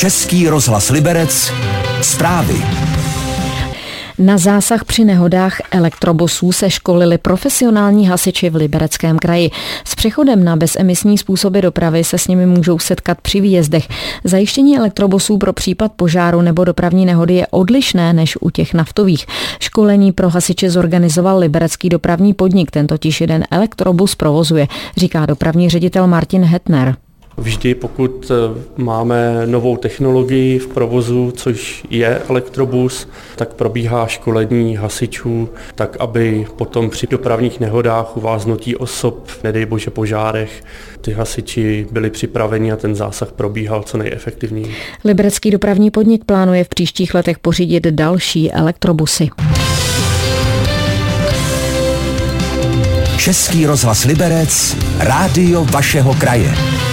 Český rozhlas Liberec, zprávy. Na zásah při nehodách elektrobusů se školili profesionální hasiči v Libereckém kraji. S přechodem na bezemisní způsoby dopravy se s nimi můžou setkat při výjezdech. Zajištění elektrobusů pro případ požáru nebo dopravní nehody je odlišné než u těch naftových. Školení pro hasiče zorganizoval Liberecký dopravní podnik, ten totiž jeden elektrobus provozuje, říká dopravní ředitel Martin Hetner. Vždy, pokud eh, máme novou technologii v provozu, což je elektrobus, tak probíhá školení hasičů, tak aby potom při dopravních nehodách, uváznutí osob, nedej bože požárech, ty hasiči byli připraveni a ten zásah probíhal co nejefektivněji. Liberecký dopravní podnik plánuje v příštích letech pořídit další elektrobusy. Český rozhlas Liberec, rádio vašeho kraje.